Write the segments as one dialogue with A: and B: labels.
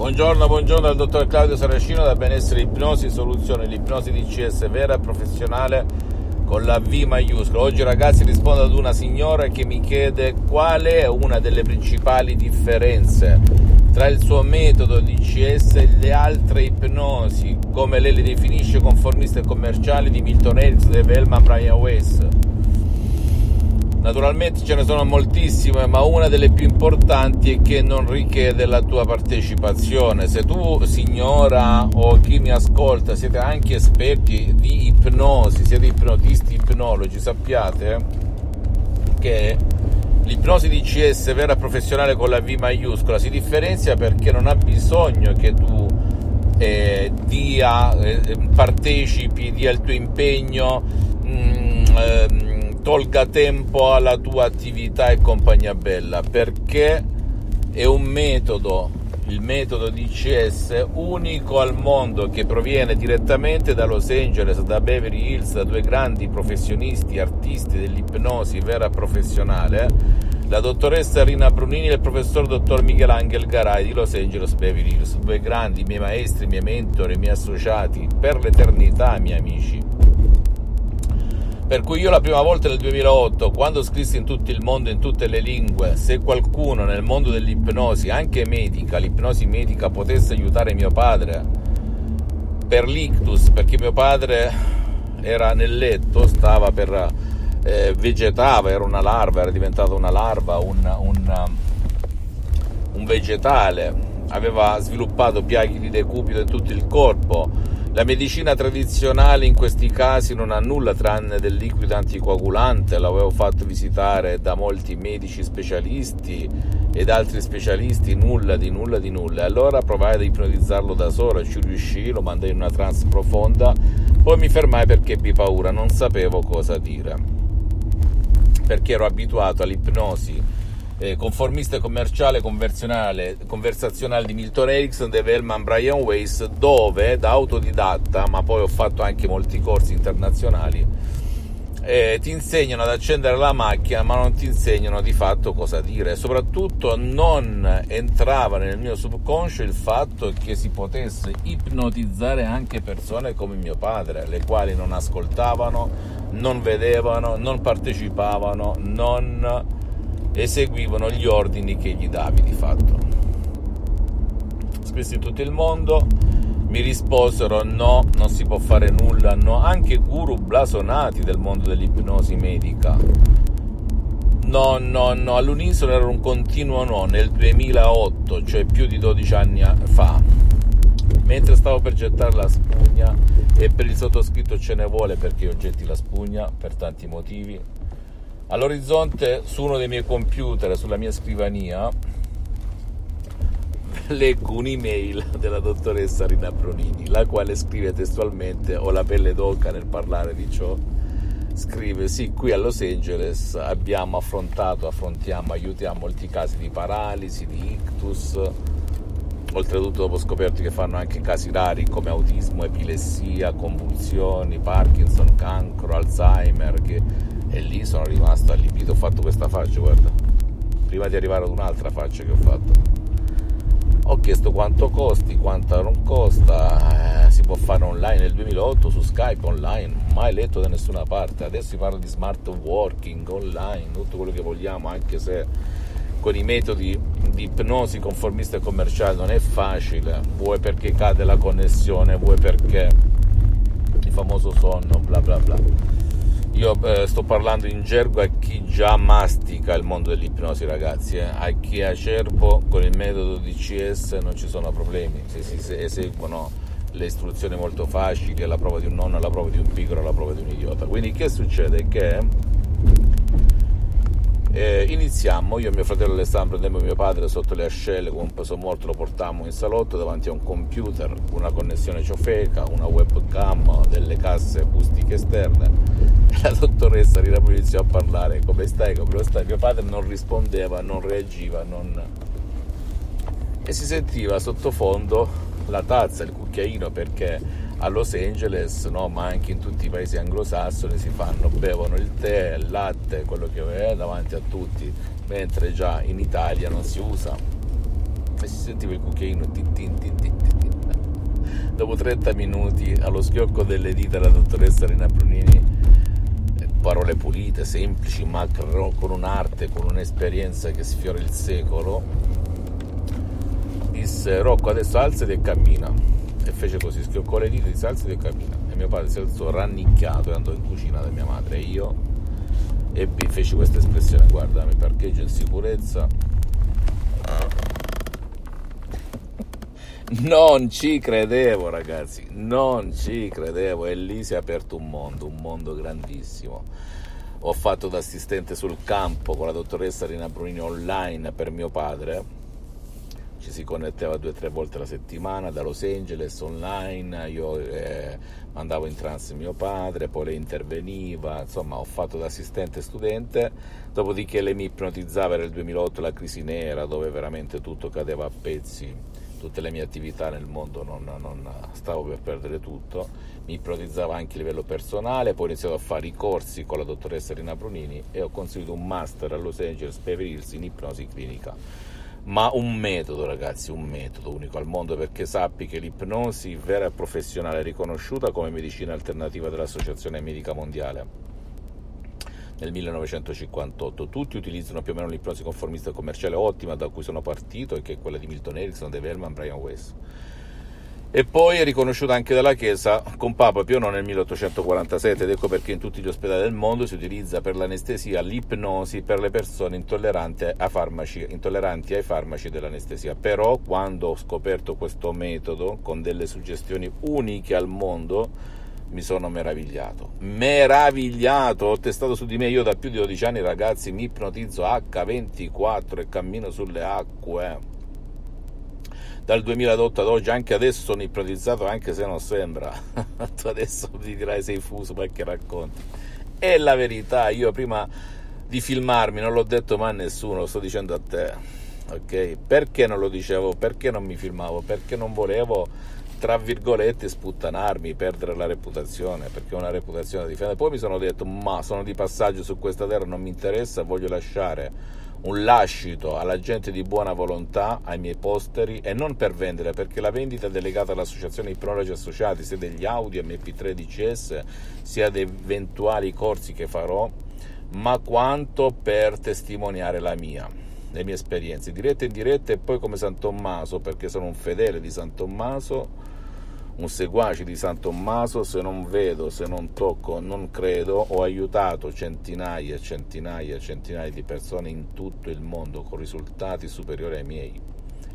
A: Buongiorno, buongiorno dal dottor Claudio Saracino da Benessere Ipnosi Soluzione, l'ipnosi DCS vera e professionale con la V maiuscola. Oggi ragazzi rispondo ad una signora che mi chiede qual è una delle principali differenze tra il suo metodo DCS e le altre ipnosi, come lei le definisce conformiste e commerciali di Milton Erickson e Velman Brian Weiss. Naturalmente ce ne sono moltissime, ma una delle più importanti è che non richiede la tua partecipazione. Se tu, signora o chi mi ascolta, siete anche esperti di ipnosi, siete ipnotisti ipnologi, sappiate che l'ipnosi di CS vera professionale con la V maiuscola si differenzia perché non ha bisogno che tu eh, dia, eh, partecipi, dia il tuo impegno. Mm, eh, tolga tempo alla tua attività e compagnia bella perché è un metodo il metodo DCS unico al mondo che proviene direttamente da Los Angeles, da Beverly Hills, da due grandi professionisti, artisti dell'ipnosi vera professionale, la dottoressa Rina Brunini e il professor dottor Michelangelo Garai di Los Angeles Beverly Hills, due grandi miei maestri, miei mentori, miei associati per l'eternità, miei amici. Per cui io la prima volta nel 2008, quando scrissi in tutto il mondo, in tutte le lingue, se qualcuno nel mondo dell'ipnosi, anche medica, l'ipnosi medica, potesse aiutare mio padre per l'ictus, perché mio padre era nel letto, stava per... Eh, vegetava, era una larva, era diventata una larva, un, un, un vegetale, aveva sviluppato piaghe di decupito in tutto il corpo, la medicina tradizionale in questi casi non ha nulla tranne del liquido anticoagulante, l'avevo fatto visitare da molti medici specialisti ed altri specialisti, nulla di nulla di nulla. Allora provai ad ipnotizzarlo da solo, ci riuscì, lo mandai in una trance profonda, poi mi fermai perché ebbi paura, non sapevo cosa dire, perché ero abituato all'ipnosi eh, conformista commerciale conversazionale di Milton Erickson, Dave Hellman, Brian Weiss, dove da autodidatta, ma poi ho fatto anche molti corsi internazionali, eh, ti insegnano ad accendere la macchina, ma non ti insegnano di fatto cosa dire. Soprattutto non entrava nel mio subconscio il fatto che si potesse ipnotizzare anche persone come mio padre, le quali non ascoltavano, non vedevano, non partecipavano, non eseguivano gli ordini che gli davi di fatto. Scrissi tutto il mondo, mi risposero no, non si può fare nulla, no, anche guru blasonati del mondo dell'ipnosi medica. No, no, no, all'unisono era un continuo no nel 2008, cioè più di 12 anni fa. Mentre stavo per gettare la spugna e per il sottoscritto ce ne vuole perché io getti la spugna per tanti motivi, All'orizzonte, su uno dei miei computer, sulla mia scrivania, leggo un'email della dottoressa Rina Bronini, la quale scrive testualmente, ho la pelle d'oca nel parlare di ciò, scrive, sì, qui a Los Angeles abbiamo affrontato, affrontiamo, aiutiamo molti casi di paralisi, di ictus, oltretutto dopo scoperto che fanno anche casi rari come autismo, epilessia, convulsioni, Parkinson, cancro, Alzheimer, che e lì sono rimasto allibito, ho fatto questa faccia, guarda, prima di arrivare ad un'altra faccia che ho fatto. Ho chiesto quanto costi, quanto non costa, eh, si può fare online nel 2008 su Skype online, mai letto da nessuna parte, adesso si parla di smart working online, tutto quello che vogliamo, anche se con i metodi di ipnosi conformista e commerciale non è facile, vuoi perché cade la connessione, vuoi perché il famoso sonno, bla bla bla. Io eh, sto parlando in gergo a chi già mastica il mondo dell'ipnosi, ragazzi. Eh. A chi è acerbo con il metodo DCS non ci sono problemi. Se si eseguono le istruzioni molto facili, la prova di un nonno, la prova di un piccolo, la prova di un idiota. Quindi che succede? Che Eh, iniziamo, io e mio fratello Alessandro andammo mio padre sotto le ascelle con un peso morto, lo portammo in salotto davanti a un computer, una connessione ciofeca, una webcam, delle casse acustiche esterne. E la dottoressa Rina iniziò a parlare. Come stai, come lo stai, mio padre non rispondeva, non reagiva, non... e si sentiva sottofondo la tazza, il cucchiaino perché a Los Angeles, no, ma anche in tutti i paesi anglosassoni si fanno, bevono il tè, il latte, quello che è davanti a tutti, mentre già in Italia non si usa. E si sentiva il cucchiaino tin tin tin tin. Dopo 30 minuti, allo schiocco delle dita la dottoressa Rina Brunini, parole pulite, semplici, ma con un'arte, con un'esperienza che sfiora il secolo, disse Rocco adesso alzati e cammina e fece così, schioccò le dita, si alza e cammina. E mio padre si alzò rannicchiato e andò in cucina da mia madre e io ebbi, feci questa espressione, guarda, mi parcheggio in sicurezza. Non ci credevo ragazzi, non ci credevo e lì si è aperto un mondo, un mondo grandissimo. Ho fatto da assistente sul campo con la dottoressa Rina Brunini online per mio padre ci si connetteva due o tre volte alla settimana da Los Angeles online, io eh, mandavo in trance mio padre, poi lei interveniva, insomma ho fatto da assistente studente, dopodiché lei mi ipnotizzava, era il 2008 la crisi nera dove veramente tutto cadeva a pezzi, tutte le mie attività nel mondo non, non stavo per perdere tutto, mi ipnotizzava anche a livello personale, poi ho iniziato a fare i corsi con la dottoressa Rina Brunini e ho conseguito un master a Los Angeles Hills in ipnosi clinica ma un metodo ragazzi, un metodo unico al mondo perché sappi che l'ipnosi vera e professionale è riconosciuta come medicina alternativa dall'Associazione Medica Mondiale nel 1958. Tutti utilizzano più o meno l'ipnosi conformista commerciale ottima da cui sono partito e che è quella di Milton Erickson, Dave Hellman, Brian West e poi è riconosciuta anche dalla Chiesa con Papa Pio IX nel 1847 ed ecco perché in tutti gli ospedali del mondo si utilizza per l'anestesia l'ipnosi per le persone intolleranti farmaci, intolleranti ai farmaci dell'anestesia. Però quando ho scoperto questo metodo con delle suggestioni uniche al mondo mi sono meravigliato. Meravigliato! Ho testato su di me, io da più di 12 anni ragazzi mi ipnotizzo H24 e cammino sulle acque dal 2008 ad oggi, anche adesso sono ipnotizzato, anche se non sembra. tu adesso mi dirai sei fuso, che racconti? È la verità, io prima di filmarmi non l'ho detto mai a nessuno, lo sto dicendo a te. Ok? Perché non lo dicevo? Perché non mi filmavo? Perché non volevo tra virgolette sputtanarmi, perdere la reputazione, perché una reputazione da difendere. Poi mi sono detto, ma sono di passaggio su questa terra, non mi interessa, voglio lasciare un lascito alla gente di buona volontà, ai miei posteri e non per vendere perché la vendita è delegata all'associazione Ipnologi Associati sia degli Audi MP3 DCS sia dei eventuali corsi che farò ma quanto per testimoniare la mia le mie esperienze dirette e indirette e poi come San Tommaso perché sono un fedele di San Tommaso un seguace di San Tommaso, se non vedo, se non tocco, non credo, ho aiutato centinaia e centinaia e centinaia di persone in tutto il mondo con risultati superiori ai miei.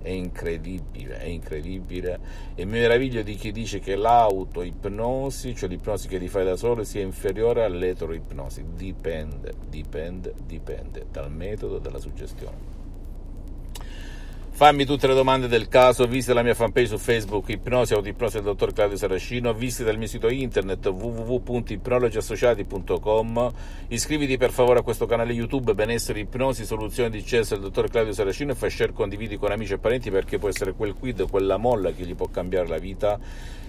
A: È incredibile, è incredibile e mi meraviglio di chi dice che l'autoipnosi, cioè l'ipnosi che li fai da solo, sia inferiore all'eteroipnosi. Dipende, dipende, dipende dal metodo della suggestione. Fammi tutte le domande del caso, visita la mia fanpage su Facebook Ipnosi Autoipnosi del dottor Claudio Saracino, visita il mio sito internet www.ipnologiassociati.com, iscriviti per favore a questo canale YouTube Benessere Ipnosi Soluzione di CS del dottor Claudio Saracino e fai share condividi con amici e parenti perché può essere quel quid, quella molla che gli può cambiare la vita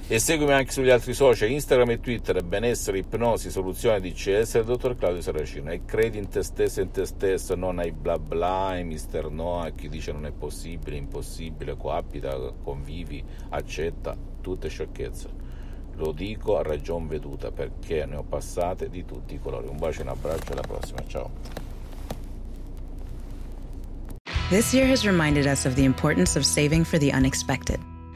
A: e seguimi anche sugli altri social, Instagram e Twitter, benessere, ipnosi, soluzione DCS del dottor Claudio Saracino. E credi in te stesso e in te stesso, non ai bla bla, ai mister no, a chi dice non è possibile, impossibile, coabita, convivi, accetta, tutte sciocchezze. Lo dico a ragion veduta perché ne ho passate di tutti i colori. Un bacio e un abbraccio alla prossima, ciao.
B: This year has reminded us of the importance of saving for the unexpected.